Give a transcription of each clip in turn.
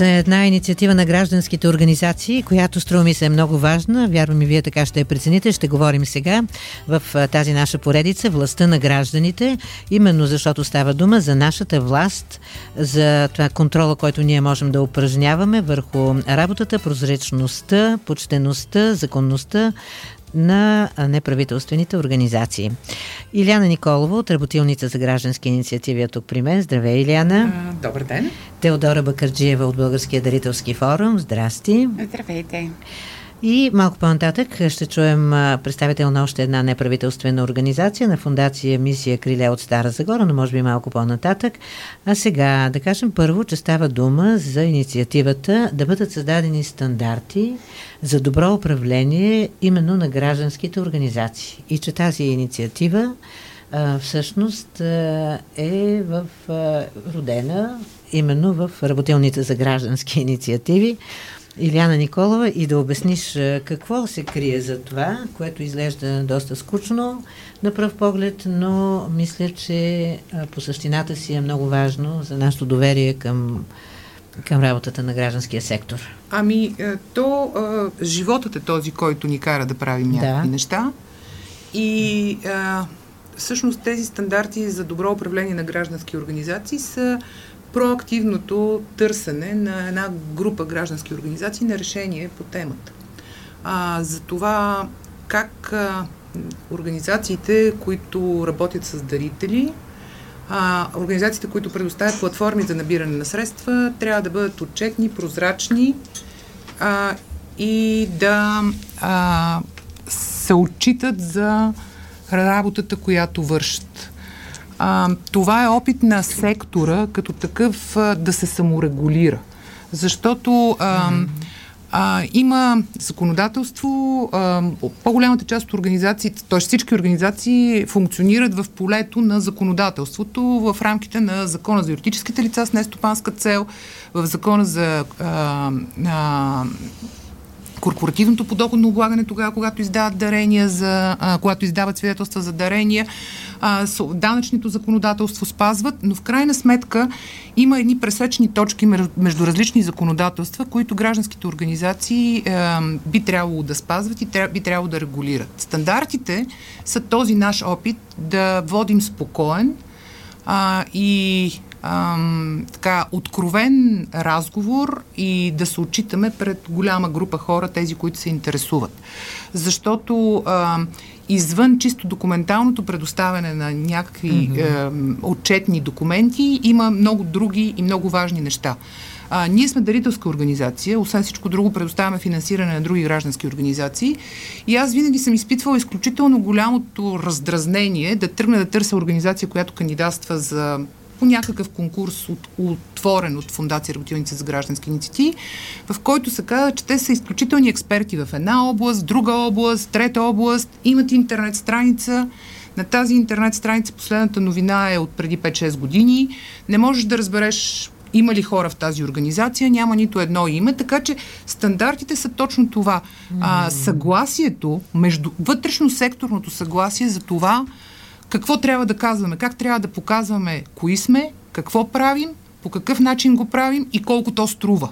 Една инициатива на гражданските организации, която струва ми се е много важна. Вярвам и вие така ще я прецените. Ще говорим сега в тази наша поредица Властта на гражданите, именно защото става дума за нашата власт, за това контрола, който ние можем да упражняваме върху работата, прозрачността, почтеността, законността на неправителствените организации. Иляна Николова от Работилница за граждански инициативи е тук при мен. Здравей, Иляна. Добър ден. Теодора Бакърджиева от Българския дарителски форум. Здрасти. Здравейте. И малко по-нататък ще чуем представител на още една неправителствена организация на фундация Мисия Криле от Стара Загора, но може би малко по-нататък. А сега да кажем първо, че става дума за инициативата да бъдат създадени стандарти за добро управление именно на гражданските организации. И че тази инициатива а, всъщност а, е в, а, родена именно в работилните за граждански инициативи. Иляна Николова и да обясниш какво се крие за това, което изглежда доста скучно на пръв поглед, но мисля, че по същината си е много важно за нашето доверие към, към работата на гражданския сектор. Ами, то животът е този, който ни кара да правим някакви да. неща. И а, всъщност тези стандарти за добро управление на граждански организации са проактивното търсене на една група граждански организации на решение по темата. А, за това как а, организациите, които работят с дарители, а, организациите, които предоставят платформи за набиране на средства, трябва да бъдат отчетни, прозрачни а, и да а, се отчитат за работата, която вършат. А, това е опит на сектора като такъв а, да се саморегулира. Защото а, а, има законодателство, а, по-голямата част от организациите, т.е. всички организации функционират в полето на законодателството в рамките на закона за юридическите лица с нестопанска цел, в закона за а, а, корпоративното подоходно облагане тогава, когато издават дарения, за, а, когато издават свидетелства за дарения, а, данъчното законодателство спазват, но в крайна сметка има едни пресечни точки между различни законодателства, които гражданските организации а, би трябвало да спазват и тря, би трябвало да регулират. Стандартите са този наш опит да водим спокоен а, и ам, така, откровен разговор и да се отчитаме пред голяма група хора, тези, които се интересуват. Защото ам, извън чисто документалното предоставяне на някакви mm-hmm. е, отчетни документи, има много други и много важни неща. А, ние сме дарителска организация, освен всичко друго предоставяме финансиране на други граждански организации и аз винаги съм изпитвала изключително голямото раздразнение да тръгна да търся организация, която кандидатства за по някакъв конкурс от, отворен от Фундация Работилница за граждански инициативи, в който се казва, че те са изключителни експерти в една област, друга област, трета област, имат интернет страница. На тази интернет страница последната новина е от преди 5-6 години. Не можеш да разбереш има ли хора в тази организация, няма нито едно име, така че стандартите са точно това. А, съгласието, между вътрешно секторното съгласие за това, какво трябва да казваме, как трябва да показваме кои сме, какво правим, по какъв начин го правим и колко то струва.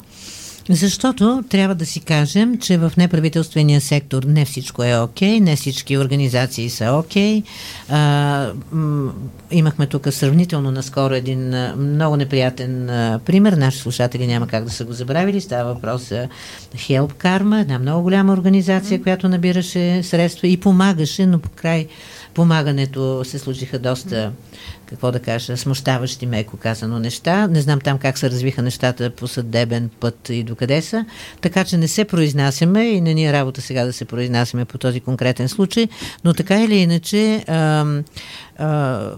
Защото трябва да си кажем, че в неправителствения сектор не всичко е окей, okay, не всички организации са окей. Okay. имахме тук сравнително наскоро един много неприятен а, пример. Наши слушатели няма как да са го забравили. Става въпрос за Help Karma, една много голяма организация, mm-hmm. която набираше средства и помагаше, но по край помагането се случиха доста, какво да кажа, смущаващи, меко казано, неща. Не знам там как се развиха нещата по съдебен път и докъде са. Така че не се произнасяме и не ни е работа сега да се произнасяме по този конкретен случай, но така или иначе а, а,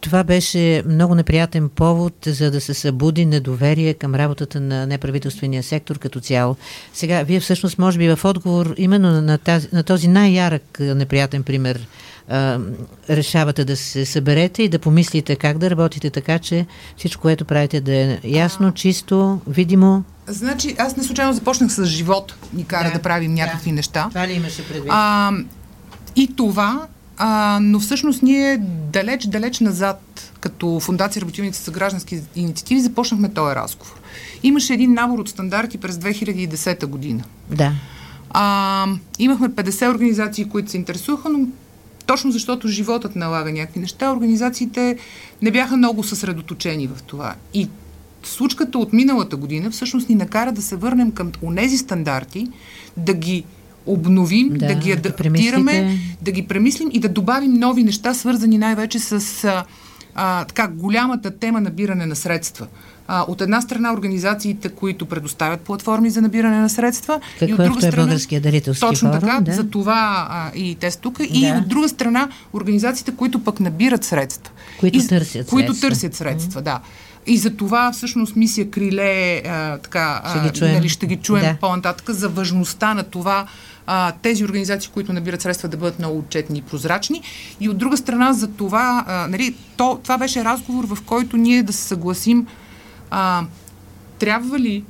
това беше много неприятен повод, за да се събуди недоверие към работата на неправителствения сектор като цяло. Сега, вие всъщност, може би в отговор именно на, тази, на този най-ярък неприятен пример а, решавате да се съберете и да помислите как да работите така, че всичко, което правите да е ясно, чисто, видимо. Значи, аз не случайно започнах с живот, ни кара да, да правим някакви да. неща. Това ли имаше предвид? А, и това, а, но всъщност ние далеч, далеч назад, като Фундация Работилници за граждански инициативи, започнахме този разговор. Имаше един набор от стандарти през 2010 година. Да. А, имахме 50 организации, които се интересуваха, но точно защото животът налага някакви неща, организациите не бяха много съсредоточени в това. И случката от миналата година всъщност ни накара да се върнем към онези стандарти, да ги обновим, да, да ги адаптираме, да, да ги премислим и да добавим нови неща, свързани най-вече с а, така голямата тема набиране на средства. А, от една страна организациите, които предоставят платформи за набиране на средства. Какво и от друга е страна, българския дарителски Точно форум, така, да. за това а, и те са тук. Да. И от друга страна организациите, които пък набират средства. Които и, търсят които средства. търсят средства, mm-hmm. да. И за това всъщност мисия Криле а, така, ще ги чуем, нали, ще ги чуем да. по-нататък за важността на това а, тези организации, които набират средства да бъдат много отчетни и прозрачни. И от друга страна за това, а, нали, то, това беше разговор, в който ние да се съгласим а, трябва ли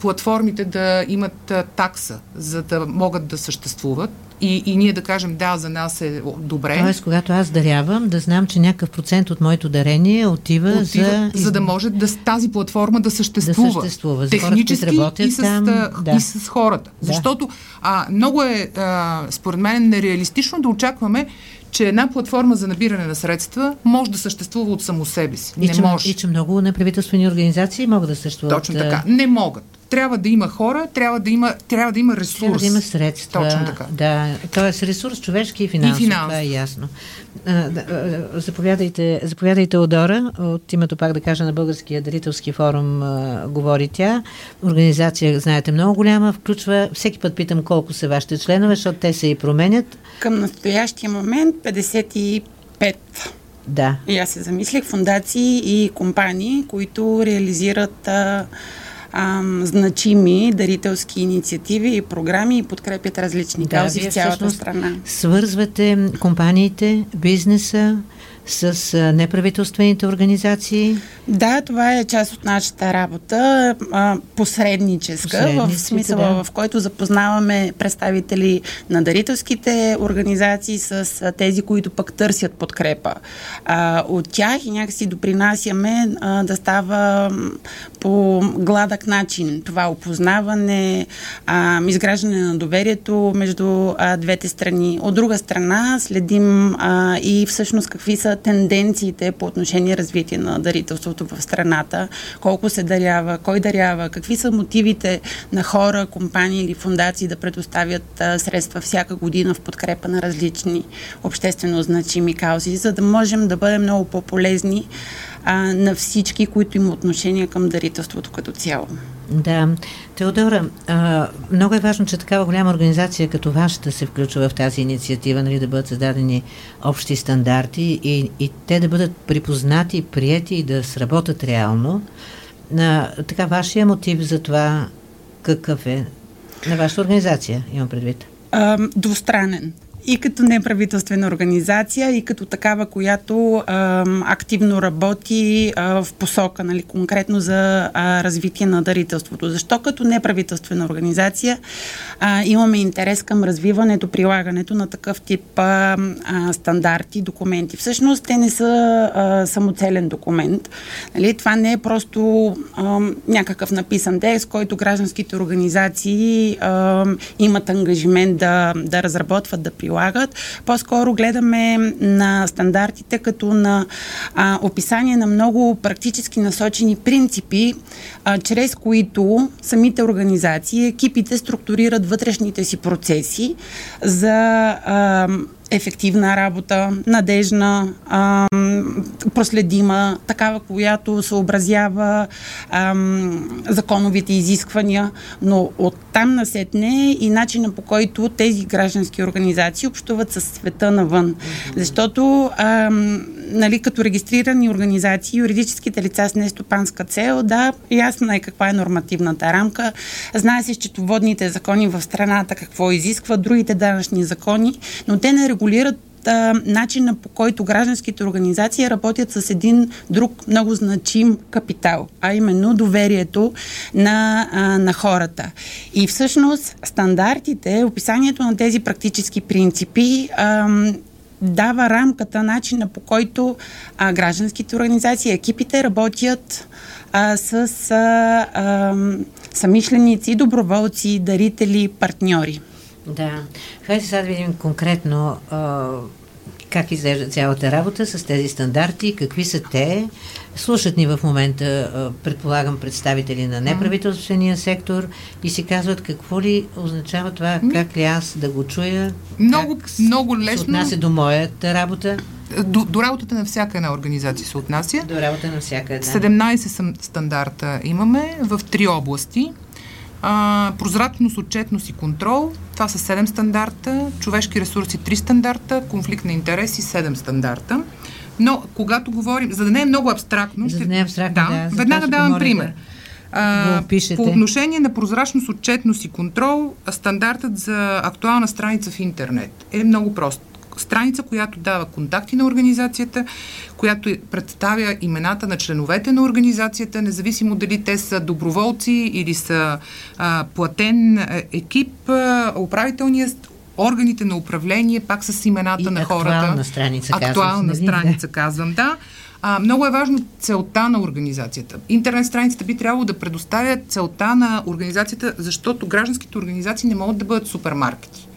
платформите да имат а, такса, за да могат да съществуват и, и ние да кажем да, за нас е добре. Тоест, когато аз дарявам, да знам, че някакъв процент от моето дарение отива, отива за... За да може да, тази платформа да съществува. Да съществува. За технически работят и, с, там, да. и с хората. Да. Защото а, много е, а, според мен, нереалистично да очакваме, че една платформа за набиране на средства може да съществува от само себе си. И не че, може. И че много неправителствени организации могат да съществуват. Точно така. Не могат. Трябва да има хора, трябва да има, трябва да има ресурс. Трябва да има средства. Точно така. Да, тоест ресурс човешки и финансов. И финансов. Това е ясно. А, да, заповядайте, заповядайте, Одора. От името, пак да кажа, на Българския дарителски форум а, говори тя. Организация, знаете, много голяма, включва, всеки път питам колко са вашите членове, защото те се и променят. Към настоящия момент 55. Да. И аз се замислих фундации и компании, които реализират а, а, значими дарителски инициативи и програми и подкрепят различни да, каузи в цялата страна. Свързвате компаниите, бизнеса, с неправителствените организации? Да, това е част от нашата работа, посредническа, в смисъла, да. в който запознаваме представители на дарителските организации с тези, които пък търсят подкрепа от тях и някакси допринасяме да става по гладък начин това опознаване, а, изграждане на доверието между а, двете страни. От друга страна следим а, и всъщност какви са тенденциите по отношение развитие на дарителството в страната, колко се дарява, кой дарява, какви са мотивите на хора, компании или фундации да предоставят а, средства всяка година в подкрепа на различни обществено значими каузи, за да можем да бъдем много по-полезни а, на всички, които имат отношение към дарителството като цяло. Да. Теодора, а, много е важно, че такава голяма организация като вашата се включва в тази инициатива, нали, да бъдат създадени общи стандарти и, и те да бъдат припознати, прияти и да сработят реално. А, така, вашия мотив за това какъв е? На вашата организация, имам предвид. А, двустранен и като неправителствена организация, и като такава, която а, активно работи а, в посока, нали, конкретно за а, развитие на дарителството. Защо като неправителствена организация а, имаме интерес към развиването, прилагането на такъв тип а, а, стандарти, документи? Всъщност те не са а, самоцелен документ. Нали? Това не е просто а, някакъв написан текст, който гражданските организации а, имат ангажимент да, да разработват, да прилагат прилагат. По-скоро гледаме на стандартите като на а, описание на много практически насочени принципи, а, чрез които самите организации, екипите структурират вътрешните си процеси за а, ефективна работа, надежна, а, проследима, такава, която съобразява а, законовите изисквания, но от там насетне и начина по който тези граждански организации общуват с света навън. Защото а, нали, като регистрирани организации, юридическите лица с нестопанска цел, да, ясна е каква е нормативната рамка. Знае се счетоводните закони в страната какво изискват, другите данъчни закони, но те не регулират начина по който гражданските организации работят с един друг много значим капитал, а именно доверието на, на хората. И всъщност стандартите, описанието на тези практически принципи дава рамката, начина по който а, гражданските организации, екипите работят а, с а, а, самишленици, доброволци, дарители, партньори. Да. Хайде сега да видим конкретно а, как изглежда цялата работа с тези стандарти, какви са те. Слушат ни в момента, предполагам, представители на неправителствения сектор и си казват какво ли означава това, как ли аз да го чуя, много, как много лесно. се отнася до моята работа. До, до работата на всяка една организация се отнася. До работа на всяка една. 17 стандарта имаме в три области. А, прозрачност, отчетност и контрол. Това са 7 стандарта. Човешки ресурси 3 стандарта. Конфликт на интереси 7 стандарта. Но когато говорим, за да не е много абстрактно, за да не е абстрактно, да, да веднага давам пример. Да по отношение на прозрачност, отчетност и контрол, стандартът за актуална страница в интернет е много прост страница, която дава контакти на организацията, която представя имената на членовете на организацията, независимо дали те са доброволци или са а, платен екип, а, управителния органите на управление, пак с имената и на хората. Актуална страница, актуална казвам, страница, казвам, да. А, много е важно целта на организацията. Интернет страницата би трябвало да предоставя целта на организацията, защото гражданските организации не могат да бъдат супермаркети.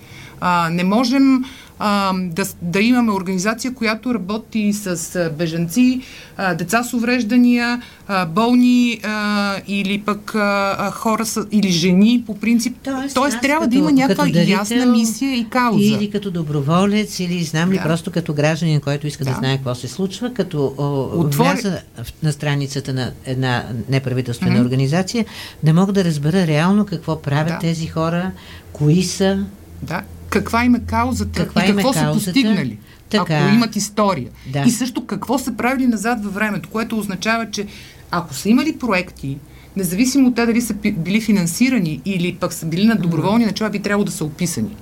А, не можем а, да, да имаме организация, която работи с бежанци, а, деца с увреждания, а, болни а, или пък а, хора с, или жени по принцип. Тоест, Тоест трябва като, да има някаква дарител, ясна мисия и кауза. Или като доброволец, или знам ли, да. просто като гражданин, който иска да, да знае какво се случва, като Отвори... вляза на страницата на една неправителствена mm-hmm. организация, да мога да разбера реално какво правят да. тези хора, кои са. Да, каква им е каузата каква и какво са каузата? постигнали. Така. Ако имат история. Да. И също какво са правили назад във времето, което означава, че ако са имали проекти, независимо от те дали са били финансирани или пък са били на доброволни начала, би трябвало да са описани.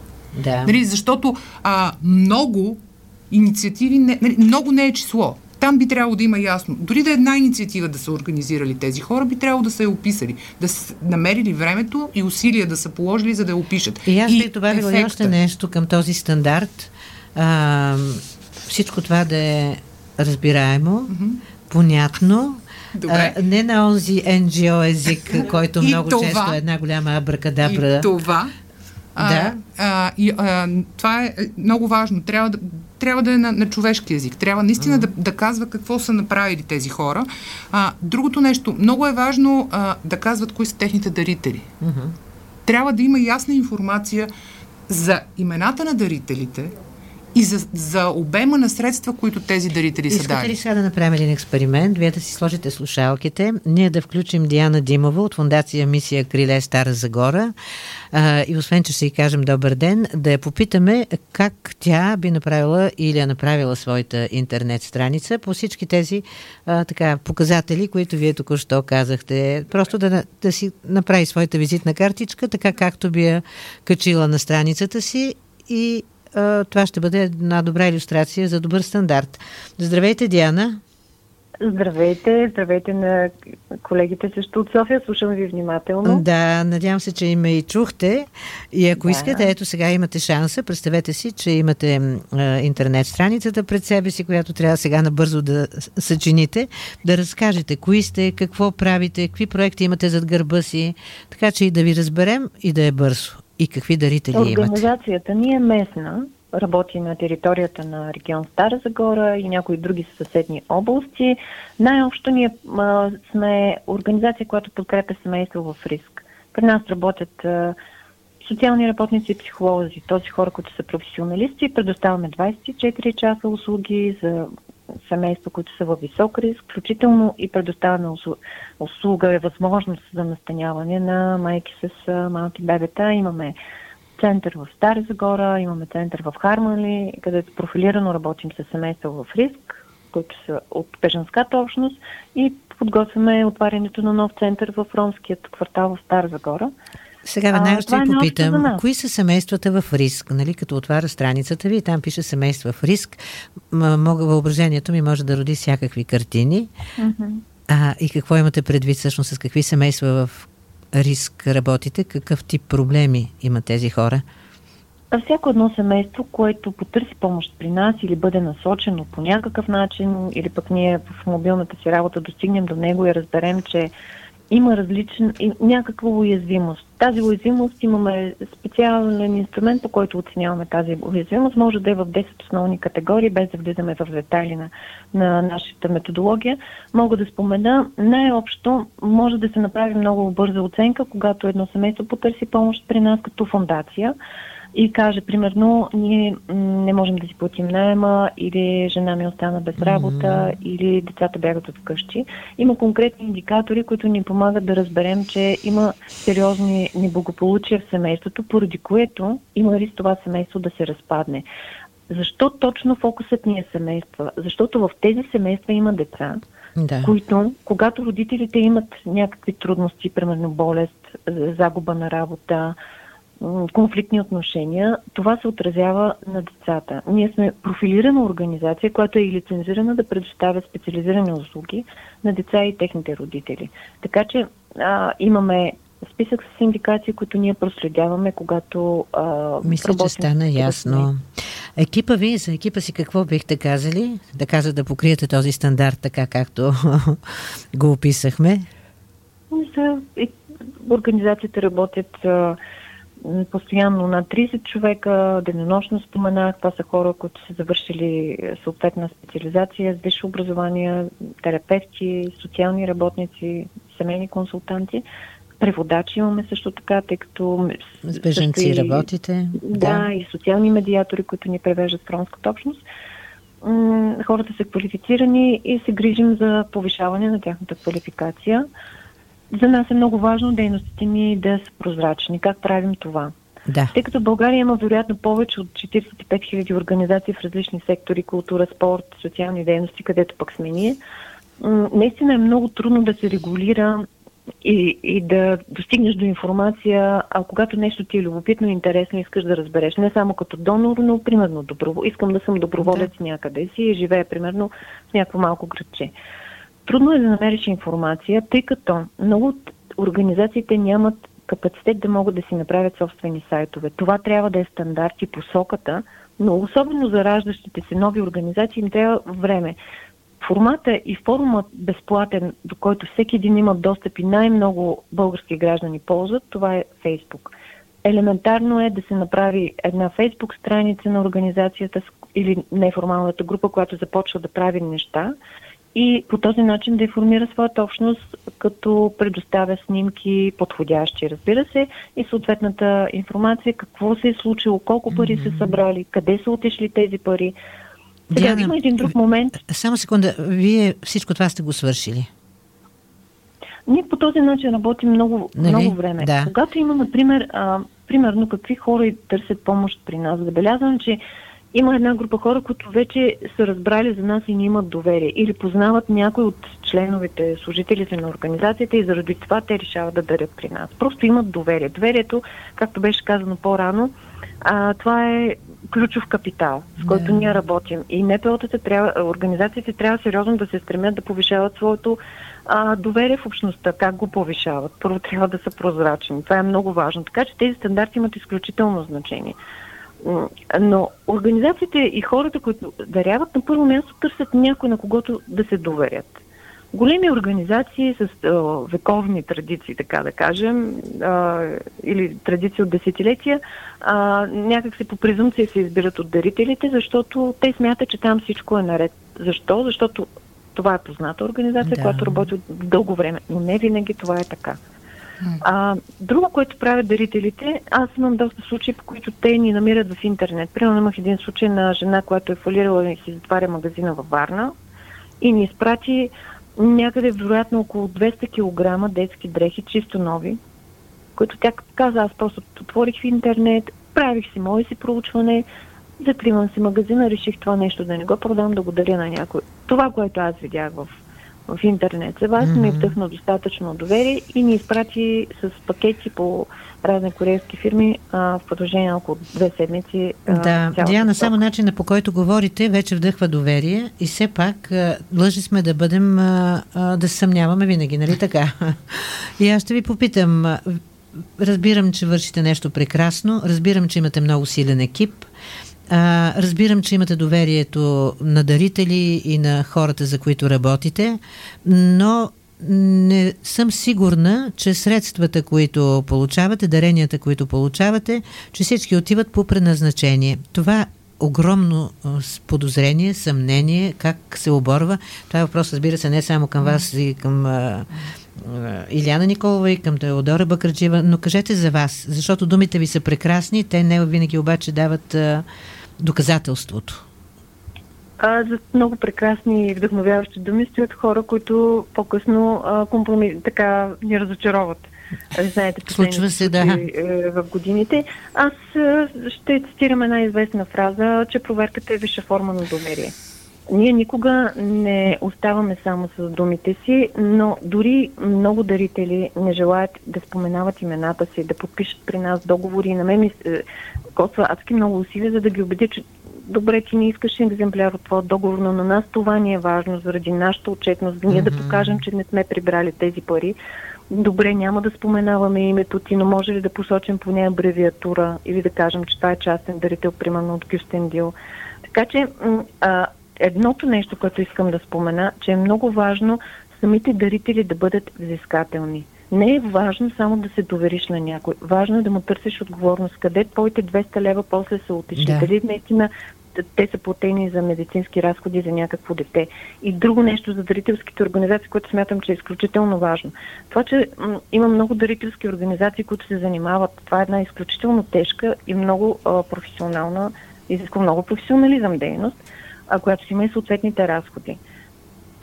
Да. Нали, защото а, много инициативи, не, нали, много не е число. Там би трябвало да има ясно. Дори да е една инициатива да са организирали тези хора, би трябвало да са я описали, да са намерили времето и усилия да са положили, за да я опишат. И аз би добавила и още нещо към този стандарт. А, всичко това да е разбираемо, mm-hmm. понятно, Добре. А, не на онзи NGO език, който много това, често е една голяма абракадабра. И това а, да. А, и, а, това е много важно. Трябва да, трябва да е на, на човешки език. Трябва наистина да, да казва какво са направили тези хора. А, другото нещо, много е важно а, да казват кои са техните дарители. Mm-hmm. Трябва да има ясна информация за имената на дарителите, и за, за обема на средства, които тези дарители Искате са дали. Искате ли сега да направим един експеримент? Вие да си сложите слушалките, ние да включим Диана Димова от фундация Мисия Криле Стара Загора а, и освен, че ще й кажем добър ден, да я попитаме как тя би направила или е направила своята интернет страница по всички тези а, така, показатели, които вие току-що казахте. Просто да, да си направи своята визитна картичка, така както би я качила на страницата си и това ще бъде една добра иллюстрация за добър стандарт. Здравейте, Диана! Здравейте, здравейте на колегите също от София. Слушам ви внимателно. Да, надявам се, че има и чухте. И ако да. искате, ето сега имате шанса. Представете си, че имате а, интернет страницата пред себе си, която трябва сега набързо да съчините, да разкажете кои сте, какво правите, какви проекти имате зад гърба си, така че и да ви разберем и да е бързо. И какви дарители имате? Организацията ни е местна, работи на територията на регион Стара Загора и някои други съседни области. Най-общо ние а, сме организация, която подкрепя семейство в риск. При нас работят а, социални работници и психолози, този хора, които са професионалисти. Предоставяме 24 часа услуги за семейства, които са във висок риск, включително и предоставяме услуга е възможност за настаняване на майки с малки бебета. Имаме център в Стара Загора, имаме център в Хармали, където профилирано работим с семейства в риск. които са от бежанската общност и подготвяме отварянето на нов център в ромският квартал в Стара Загора. Сега веднага ще ви е попитам, кои са семействата в риск? Нали, като отваря страницата ви, там пише семейства в риск. Мога, въображението ми може да роди всякакви картини. Mm-hmm. А, и какво имате предвид всъщност, с какви семейства в риск работите? Какъв тип проблеми имат тези хора? А всяко едно семейство, което потърси помощ при нас или бъде насочено по някакъв начин, или пък ние в мобилната си работа достигнем до него и разберем, че има различен, някаква уязвимост. Тази уязвимост имаме специален инструмент, по който оценяваме тази уязвимост. Може да е в 10 основни категории, без да влизаме в детайли на, на нашата методология. Мога да спомена, най-общо може да се направи много бърза оценка, когато едно семейство потърси помощ при нас като фундация и каже, примерно, ние не можем да си платим найема или жена ми остана без работа mm-hmm. или децата бягат от вкъщи. Има конкретни индикатори, които ни помагат да разберем, че има сериозни неблагополучия в семейството, поради което има риск това семейство да се разпадне. Защо точно фокусът ни е семейства? Защото в тези семейства има деца, да. които, когато родителите имат някакви трудности, примерно болест, загуба на работа, конфликтни отношения, това се отразява на децата. Ние сме профилирана организация, която е и лицензирана да предоставя специализирани услуги на деца и техните родители. Така че а, имаме списък с индикации, които ние проследяваме, когато а, Мисля, че стана ясно. Екипа ви, за екипа си какво бихте казали? Да каза да покриете този стандарт така, както го описахме? За организацията работят а, постоянно на 30 човека, денонощно споменах, това са хора, които са завършили съответна специализация с висше образование, терапевти, социални работници, семейни консултанти. Преводачи имаме също така, тъй като... С беженци и, работите. Да, да, и социални медиатори, които ни превеждат в ромската общност. Хората са квалифицирани и се грижим за повишаване на тяхната квалификация. За нас е много важно дейностите ни да са прозрачни. Как правим това? Да. Тъй като България има вероятно повече от 45 000 организации в различни сектори, култура, спорт, социални дейности, където пък сме ние, наистина е много трудно да се регулира и, и да достигнеш до информация, а когато нещо ти е любопитно и интересно, искаш да разбереш. Не само като донор, но примерно доброво. Искам да съм доброволец да. някъде си и живея примерно в някакво малко градче. Трудно е да намериш информация, тъй като много от организациите нямат капацитет да могат да си направят собствени сайтове. Това трябва да е стандарт и посоката, но особено за раждащите се нови организации им трябва време. Формата и форумът безплатен, до който всеки един има достъп и най-много български граждани ползват, това е Фейсбук. Елементарно е да се направи една Фейсбук страница на организацията или неформалната група, която започва да прави неща и по този начин да информира своята общност, като предоставя снимки подходящи, разбира се, и съответната информация, какво се е случило, колко пари mm-hmm. са събрали, къде са отишли тези пари. Сега Диана, има един друг момент. Само секунда, вие всичко това сте го свършили. Ние по този начин работим много, нали? много време. Да. Когато има, например, а, примерно какви хора търсят помощ при нас, забелязвам, че има една група хора, които вече са разбрали за нас и ни имат доверие или познават някой от членовете, служителите на организацията и заради това те решават да дарят при нас. Просто имат доверие. Доверието, както беше казано по-рано, а, това е ключов капитал, с който yeah. ние работим. И НПО-тата трябва, организациите трябва сериозно да се стремят да повишават своето а, доверие в общността. Как го повишават? Първо трябва да са прозрачни. Това е много важно. Така че тези стандарти имат изключително значение. Но организациите и хората, които даряват, на първо място търсят някой, на когото да се доверят. Големи организации с а, вековни традиции, така да кажем, а, или традиции от десетилетия, а, някак се по презумция се избират от дарителите, защото те смятат, че там всичко е наред. Защо? Защото това е позната организация, да. която работи от дълго време, но не винаги това е така. А, друго, което правят дарителите, аз имам доста случаи, по които те ни намират в интернет. Примерно имах един случай на жена, която е фалирала и си затваря магазина във Варна и ни изпрати някъде вероятно около 200 кг детски дрехи, чисто нови, които тя каза, аз просто отворих в интернет, правих си мое си проучване, закривам си магазина, реших това нещо да не го продам, да го даря на някой. Това, което аз видях в в интернет. За вас mm-hmm. ми вдъхна достатъчно доверие и ни изпрати с пакети по разни корейски фирми а, в продължение на около две седмици. А, да, Диана, само начина по който говорите вече вдъхва доверие и все пак длъжни сме да бъдем, а, а, да се съмняваме винаги, нали така? и аз ще ви попитам, разбирам, че вършите нещо прекрасно, разбирам, че имате много силен екип, а, разбирам, че имате доверието на дарители и на хората, за които работите, но не съм сигурна, че средствата, които получавате, даренията, които получавате, че всички отиват по предназначение. Това огромно подозрение, съмнение, как се оборва. Това е въпрос, разбира се, не само към вас и към а, Иляна Николова и към Теодора Бакърджива, но кажете за вас, защото думите ви са прекрасни, те не винаги обаче дават а, доказателството. А, за много прекрасни и вдъхновяващи думи стоят хора, които по-късно а, компроми... така ни разочароват. Знаете, Случва се, да. Е, в годините. Аз ще цитирам една известна фраза, че проверката е висша форма на доверие. Ние никога не оставаме само с думите си, но дори много дарители не желаят да споменават имената си, да подпишат при нас договори. На мен ми коства адски много усилия, за да ги убедя, че добре, ти не искаш екземпляр от твоя договор, но на нас това ни е важно заради нашата отчетност, ние mm-hmm. да покажем, че не сме прибрали тези пари. Добре, няма да споменаваме името ти, но може ли да посочим по нея абревиатура или да кажем, че това е частен дарител, примерно от Кюстендил. Така че а, едното нещо, което искам да спомена, че е много важно самите дарители да бъдат взискателни. Не е важно само да се довериш на някой. Важно е да му търсиш отговорност. Къде твоите 200 лева после са отишли? Да. Дали наистина те са платени за медицински разходи за някакво дете. И друго нещо за дарителските организации, което смятам, че е изключително важно. Това, че м- има много дарителски организации, които се занимават, това е една изключително тежка и много а, професионална, изисква много професионализъм дейност а, която си има и съответните разходи.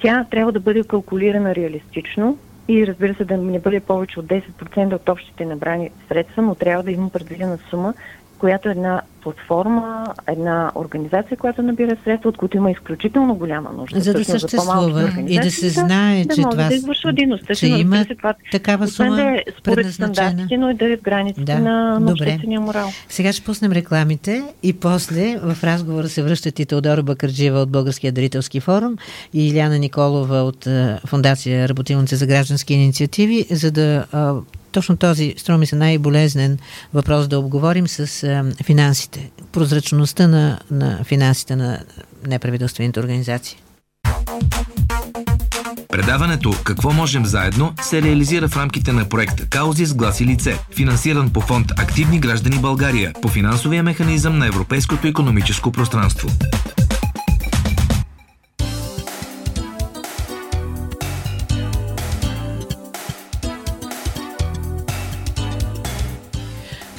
Тя трябва да бъде калкулирана реалистично и разбира се да не бъде повече от 10% от общите набрани средства, но трябва да има предвидена сума, която една платформа, една организация, която набира средства, от които има изключително голяма нужда. За да съществува и да се знае, да, че да това, да извършва дейността, че има това, такава сума да е според стандартите, но и да е в границите да, на, на обществения морал. Сега ще пуснем рекламите и после в разговора се връщат и Теодора Бакърджиева от Българския дарителски форум и Иляна Николова от Фундация Работилница за граждански инициативи, за да точно този, струва ми се, най-болезнен въпрос да обговорим с а, финансите, прозрачността на, на финансите на неправителствените организации. Предаването «Какво можем заедно» се реализира в рамките на проект «Каузи с глас и лице», финансиран по фонд «Активни граждани България» по финансовия механизъм на Европейското економическо пространство.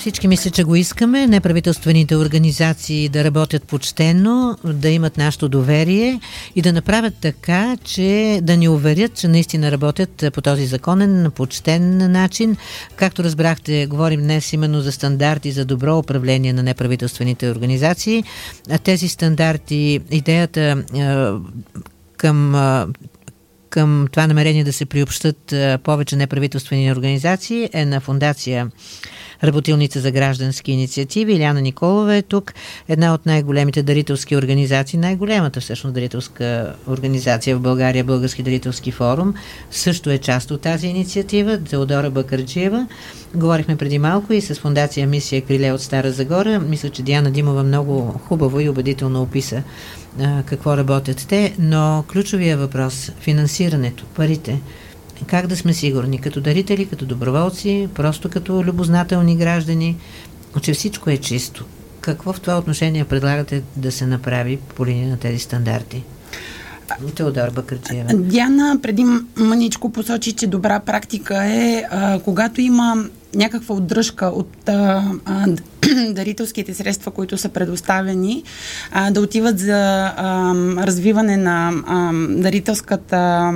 Всички мисля, че го искаме. Неправителствените организации да работят почтенно, да имат нашето доверие и да направят така, че да ни уверят, че наистина работят по този законен, почтен начин. Както разбрахте, говорим днес именно за стандарти за добро управление на неправителствените организации. Тези стандарти, идеята към към това намерение да се приобщат повече неправителствени организации е на фундация работилница за граждански инициативи. Иляна Николова е тук, една от най-големите дарителски организации, най-голямата всъщност дарителска организация в България, Български дарителски форум, също е част от тази инициатива, Теодора Бакарджиева. Говорихме преди малко и с фундация Мисия Криле от Стара Загора. Мисля, че Диана Димова много хубаво и убедително описа а, какво работят те, но ключовия въпрос, финансирането, парите, как да сме сигурни, като дарители, като доброволци, просто като любознателни граждани, че всичко е чисто. Какво в това отношение предлагате да се направи по линия на тези стандарти? Теодор Бакърчева. Диана преди мъничко посочи, че добра практика е, а, когато има някаква отдръжка от а, а, дарителските средства, които са предоставени, а, да отиват за а, развиване на а, дарителската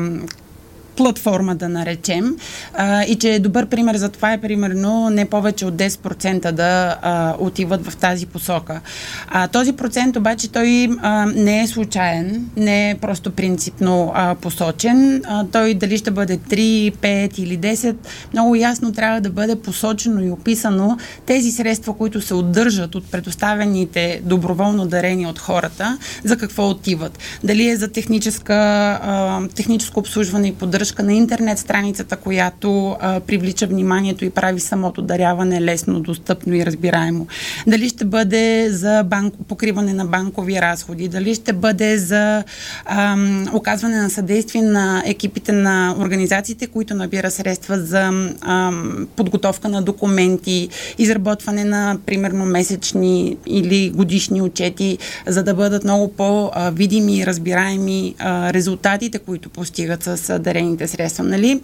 платформа, да наречем, а, и че добър пример за това е примерно не повече от 10% да а, отиват в тази посока. А, този процент обаче той а, не е случайен, не е просто принципно а, посочен. А, той дали ще бъде 3, 5 или 10, много ясно трябва да бъде посочено и описано тези средства, които се отдържат от предоставените доброволно дарения от хората, за какво отиват. Дали е за техническа, а, техническо обслужване и поддръжка на интернет страницата, която а, привлича вниманието и прави самото даряване лесно, достъпно и разбираемо. Дали ще бъде за банк, покриване на банкови разходи, дали ще бъде за а, оказване на съдействие на екипите на организациите, които набира средства за а, подготовка на документи, изработване на примерно месечни или годишни отчети, за да бъдат много по-видими и разбираеми а, резултатите, които постигат с дарените средства. Нали?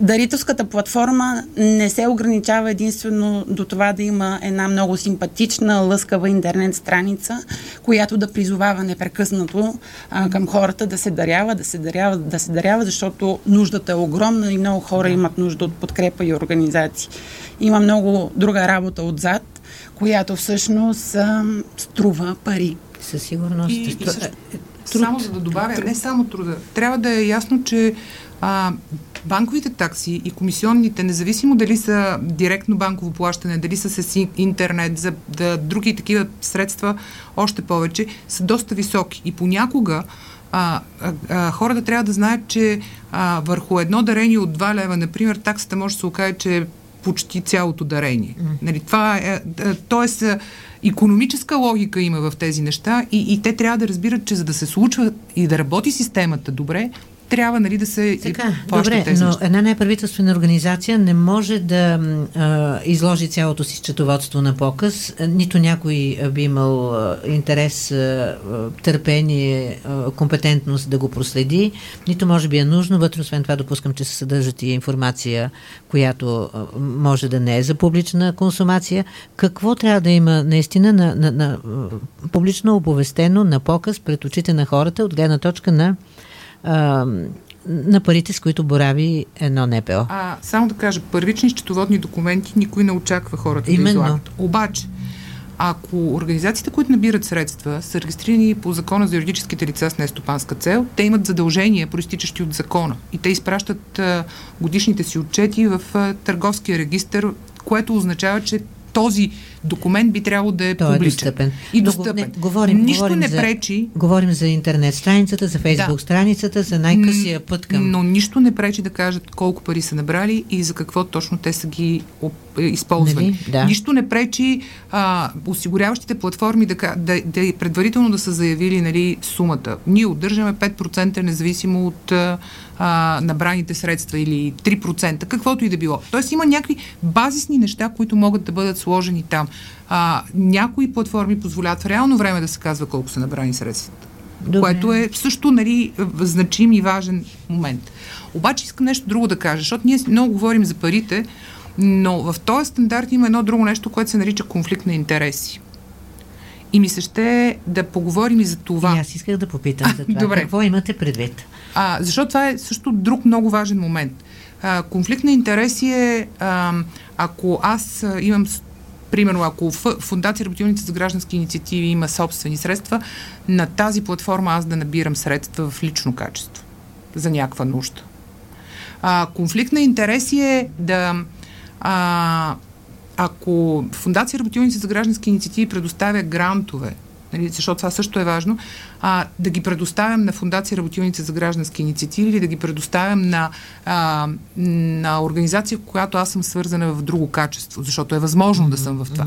Дарителската платформа не се ограничава единствено до това да има една много симпатична, лъскава интернет страница, която да призовава непрекъснато а, към хората да се дарява, да се дарява, да се дарява, защото нуждата е огромна и много хора имат нужда от подкрепа и организации. Има много друга работа отзад, която всъщност а, струва пари. Със сигурност. И, и също, само за да добавя, не само труда. Трябва да е ясно, че а, банковите такси и комисионните, независимо дали са директно банково плащане, дали са с интернет, за да, други такива средства, още повече, са доста високи. И понякога а, а, а, хората трябва да знаят, че а, върху едно дарение от 2 лева, например, таксата може да се окаже, че е почти цялото дарение. Mm. Нали, това е, тоест, економическа логика има в тези неща и, и те трябва да разбират, че за да се случва и да работи системата добре, трябва нали, да се така, добре, тези но една неправителствена организация не може да а, изложи цялото си счетоводство на показ. Нито някой би имал а, интерес, а, търпение, а, компетентност да го проследи, нито може би е нужно. Вътре, освен това, допускам, че се съдържат и информация, която а, може да не е за публична консумация. Какво трябва да има наистина на, на, на, публично оповестено на показ пред очите на хората от гледна точка на а, на парите, с които борави едно НПО. А, само да кажа, първични счетоводни документи никой не очаква хората Именно. да излагат. Обаче, ако организациите, които набират средства, са регистрирани по закона за юридическите лица с нестопанска цел, те имат задължения, проистичащи от закона. И те изпращат а, годишните си отчети в а, търговския регистр, което означава, че този документ би трябвало да е Той е публичен. Е достъпен. И достъпен. Не, говорим, Нищо говорим не пречи. За, говорим за интернет страницата, за фейсбук да. страницата, за най-късия път към... Но нищо не пречи да кажат колко пари са набрали и за какво точно те са ги е, използвали. Нали? Да. Нищо не пречи а, осигуряващите платформи да, да, да предварително да са заявили нали, сумата. Ние удържаме 5% независимо от а, набраните средства или 3%, каквото и да било. Тоест има някакви базисни неща, които могат да бъдат сложени там. А, някои платформи позволяват в реално време да се казва колко са набрани средствата. Добре. Което е също нали, значим и важен момент. Обаче искам нещо друго да кажа, защото ние много говорим за парите, но в този стандарт има едно друго нещо, което се нарича конфликт на интереси. И ми се ще да поговорим и за това. И аз исках да попитам за това. Добре. Какво имате предвид? А, защото това е също друг много важен момент. А, конфликт на интереси е, а, ако аз имам Примерно, ако Фундация Работилница за граждански инициативи има собствени средства, на тази платформа аз да набирам средства в лично качество за някаква нужда. А, конфликт на интереси е да а, ако Фундация Работилница за граждански инициативи предоставя грантове нали, защото това също е важно, а, да ги предоставям на Фундация Работилница за граждански инициативи или да ги предоставям на, а, на организация, в която аз съм свързана в друго качество, защото е възможно mm-hmm. да съм в това.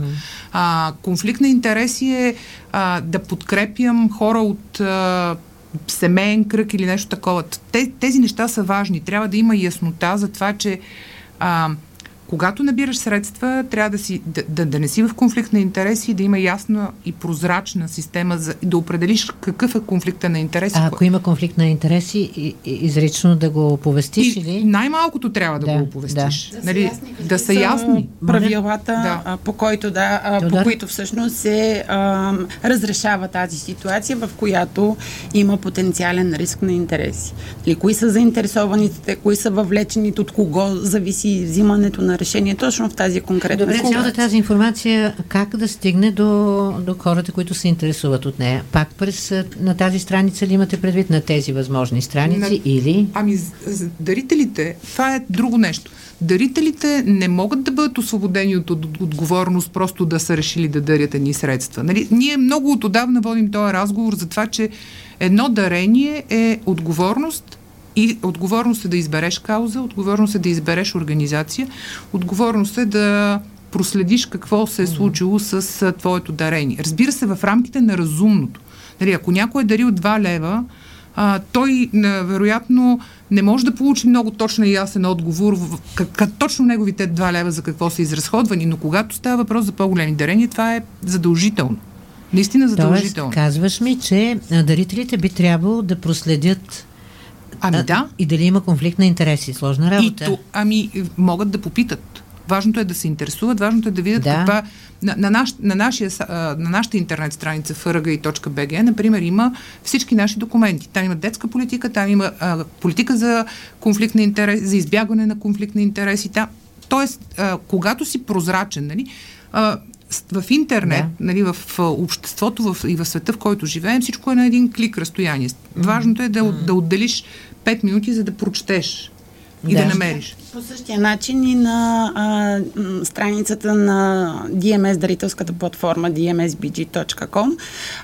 А, конфликт на интереси е а, да подкрепям хора от а, семейен кръг или нещо такова. Те, тези неща са важни. Трябва да има яснота за това, че а, когато набираш средства, трябва да, си, да, да, да не си в конфликт на интереси и да има ясна и прозрачна система за да определиш какъв е конфликта на интереси. А ако има конфликт на интереси, и, и, изрично да го оповестиш и, или? Най-малкото трябва да, да го оповестиш. Да, нали, ясни, да са ясни. Правилата, да. по, който, да, по които всъщност се а, разрешава тази ситуация, в която има потенциален риск на интереси. Или кои са заинтересованите, кои са въвлечените, от кого зависи взимането на решение точно в тази конкретна Добре, цялата тази информация как да стигне до, до хората, които се интересуват от нея? Пак през на тази страница ли имате предвид на тези възможни страници на, или? Ами, дарителите, това е друго нещо. Дарителите не могат да бъдат освободени от, от отговорност просто да са решили да дарят едни средства. Нали? Ние много отдавна водим този разговор за това, че едно дарение е отговорност и отговорност е да избереш кауза, отговорност е да избереш организация, отговорност е да проследиш какво се е случило с твоето дарение. Разбира се, в рамките на разумното. Нали, ако някой е дарил 2 лева, а, той а, вероятно не може да получи много точно и ясен отговор как, как точно неговите 2 лева за какво са изразходвани, но когато става въпрос за по-големи дарения, това е задължително. Наистина задължително. Тоест, казваш ми, че дарителите би трябвало да проследят Ами да. И дали има конфликт на интереси? Сложна работа. И то, ами, могат да попитат. Важното е да се интересуват, важното е да видят да. каква... На, на, наш, на, нашия, на нашата интернет страница frgi.bg, например, има всички наши документи. Там има детска политика, там има а, политика за конфликт на интерес, за избягване на конфликт на интереси. Там, тоест, а, когато си прозрачен, нали, а, в интернет, да. нали, в обществото в, и в света, в който живеем, всичко е на един клик разстояние. Важното е да, да отделиш 5 минути, за да прочетеш и да, да намериш. По същия начин и на а, страницата на DMS, дарителската платформа dmsbg.com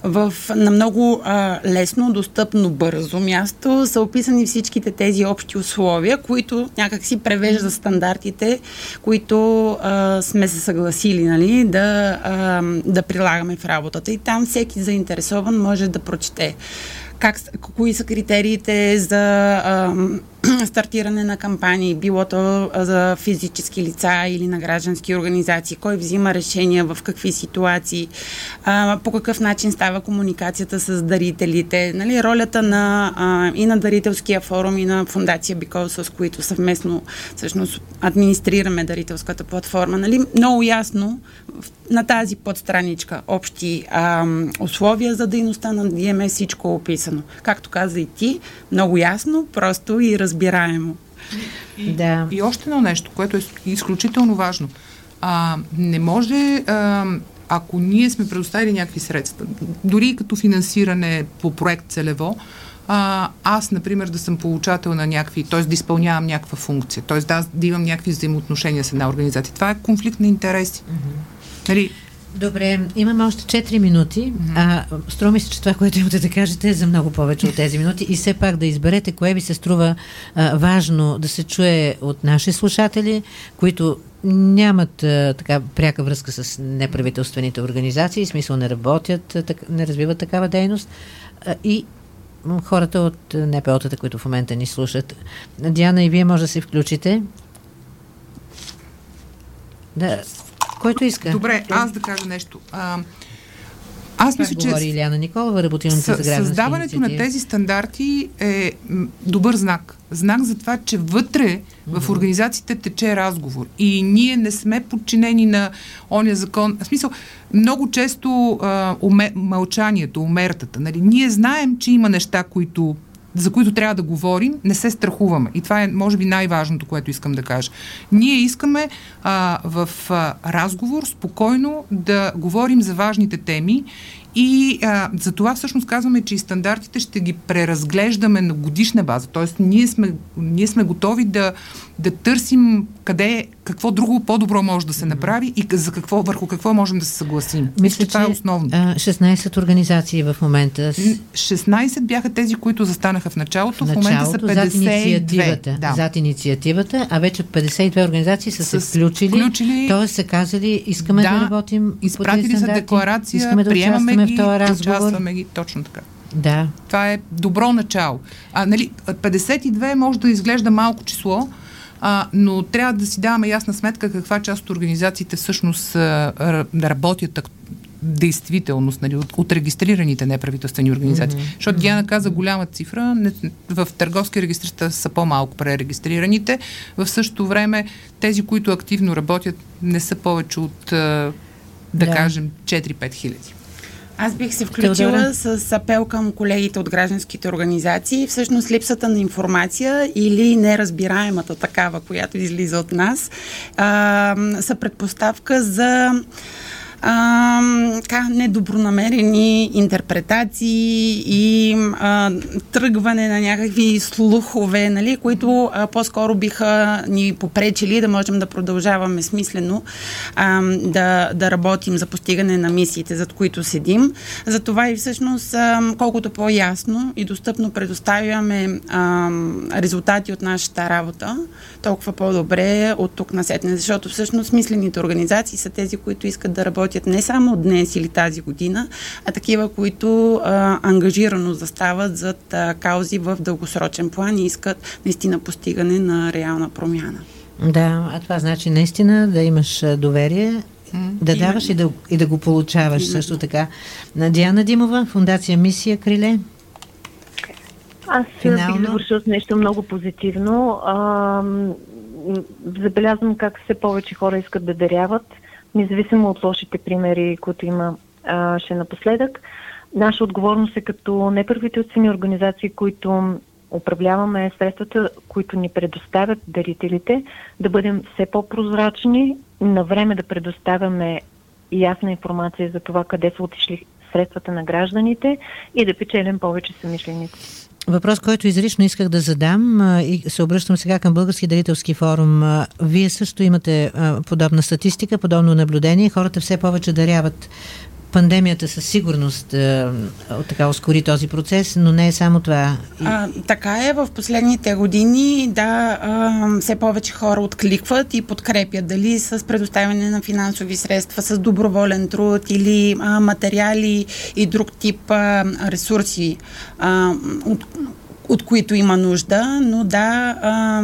в, на много а, лесно, достъпно, бързо място са описани всичките тези общи условия, които някак си превежда стандартите, които а, сме се съгласили нали, да, а, да прилагаме в работата. И там всеки заинтересован може да прочете как, кои са критериите за а, стартиране на кампании, било то за физически лица или на граждански организации, кой взима решения, в какви ситуации, по какъв начин става комуникацията с дарителите, нали, ролята на, и на дарителския форум и на фундация Бикол, с които съвместно всъщност администрираме дарителската платформа. Нали, много ясно на тази подстраничка общи а, условия за дейността на DMS всичко е описано. Както каза и ти, много ясно, просто и разбираемо. И, да. и още едно нещо, което е изключително важно. А, не може, а, ако ние сме предоставили някакви средства, дори като финансиране по проект целево, а, аз, например, да съм получател на някакви, т.е. да изпълнявам някаква функция, т.е. да, да имам някакви взаимоотношения с една организация. Това е конфликт на интереси. Mm-hmm. Нали, Добре, имаме още 4 минути. А, струва ми се, че това, което имате да кажете е за много повече от тези минути и все пак да изберете кое ви се струва а, важно да се чуе от наши слушатели, които нямат а, така пряка връзка с неправителствените организации, в смисъл не работят, а, так, не развиват такава дейност а, и хората от НПО-тата, които в момента ни слушат. Диана, и вие може да се включите. Да, който иска. Добре, аз да кажа нещо. А, аз мисля, че. Говори Иляна Николова, работилница за граждански Създаването на тези стандарти е добър знак. Знак за това, че вътре в организациите тече разговор. И ние не сме подчинени на оня закон. В смисъл, много често а, уме, мълчанието, умертата. Нали? Ние знаем, че има неща, които за които трябва да говорим, не се страхуваме. И това е, може би, най-важното, което искам да кажа. Ние искаме а, в а, разговор спокойно да говорим за важните теми и а, за това всъщност казваме, че и стандартите ще ги преразглеждаме на годишна база. Тоест, ние сме, ние сме готови да, да търсим къде, какво друго по-добро може да се направи и за какво, върху какво можем да се съгласим. Мисля, че това е основно. 16 организации в момента. 16 бяха тези, които застанаха в началото. В, началото, в момента са 52. Зад инициативата, да. зад инициативата, а вече 52 организации са се включили, включили т.е. са казали, искаме да, да работим изпратили са декларация, искаме да приемаме ги, в този разговор. Участваме ги, точно така. Да. Това е добро начало. А, нали, 52 може да изглежда малко число, а, но трябва да си даваме ясна сметка каква част от организациите всъщност а, работят действителност нали, от, от регистрираните неправителствени организации. Mm-hmm. Защото Диана каза голяма цифра, не, в търговски регистри са по-малко пререгистрираните. В същото време тези, които активно работят, не са повече от, да, да. кажем, 4-5 хиляди. Аз бих се включила с апел към колегите от гражданските организации. Всъщност липсата на информация или неразбираемата такава, която излиза от нас, а, са предпоставка за а, така, недобронамерени интерпретации и а, тръгване на някакви слухове, нали, които а, по-скоро биха ни попречили да можем да продължаваме смислено а, да, да работим за постигане на мисиите, зад които седим. Затова и всъщност а, колкото по-ясно и достъпно предоставяме а, резултати от нашата работа, толкова по-добре от тук на сетне, защото всъщност смислените организации са тези, които искат да работят работят не само днес или тази година, а такива, които а, ангажирано застават зад а, каузи в дългосрочен план и искат наистина постигане на реална промяна. Да, а това значи наистина да имаш доверие да Именно. даваш и да, и да го получаваш Именно. също така. На Диана Димова, Фундация Мисия Криле. Аз Финално. бих завършил с нещо много позитивно. А, забелязвам как все повече хора искат да даряват независимо от лошите примери, които има а, ще напоследък. Наша отговорност е като неправителствени организации, които управляваме средствата, които ни предоставят дарителите, да бъдем все по-прозрачни, на време да предоставяме ясна информация за това къде са отишли средствата на гражданите и да печелим повече самишленици. Въпрос, който изрично исках да задам и се обръщам сега към Български дарителски форум. Вие също имате подобна статистика, подобно наблюдение. Хората все повече даряват пандемията със сигурност а, така ускори този процес, но не е само това. А, така е, в последните години, да, а, все повече хора откликват и подкрепят, дали с предоставяне на финансови средства, с доброволен труд или а, материали и друг тип а, ресурси, а, от, от които има нужда, но да. А,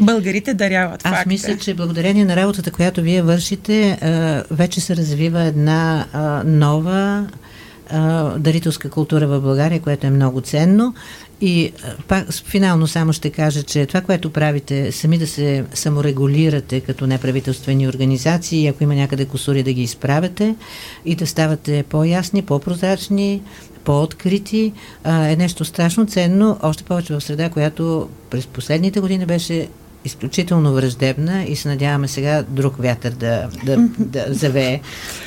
Българите даряват. Аз факт мисля, че благодарение на работата, която вие вършите, вече се развива една нова дарителска култура в България, което е много ценно. И пак, финално само ще кажа, че това, което правите, сами да се саморегулирате като неправителствени организации, ако има някъде косури да ги изправяте и да ставате по-ясни, по-прозрачни, по-открити, е нещо страшно ценно, още повече в среда, която през последните години беше изключително враждебна и се надяваме сега друг вятър да, да, да завее.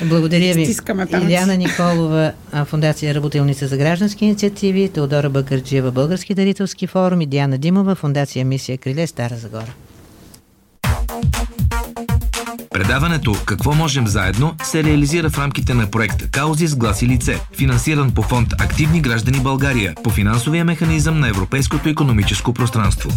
Благодаря ви. Иляна Николова, Фундация Работилница за граждански инициативи, Теодора Бакърджиева, Български дарителски форум и Диана Димова, Фундация Мисия Криле, Стара Загора. Предаването «Какво можем заедно» се реализира в рамките на проект «Каузи с глас и лице», финансиран по фонд «Активни граждани България» по финансовия механизъм на Европейското економическо пространство.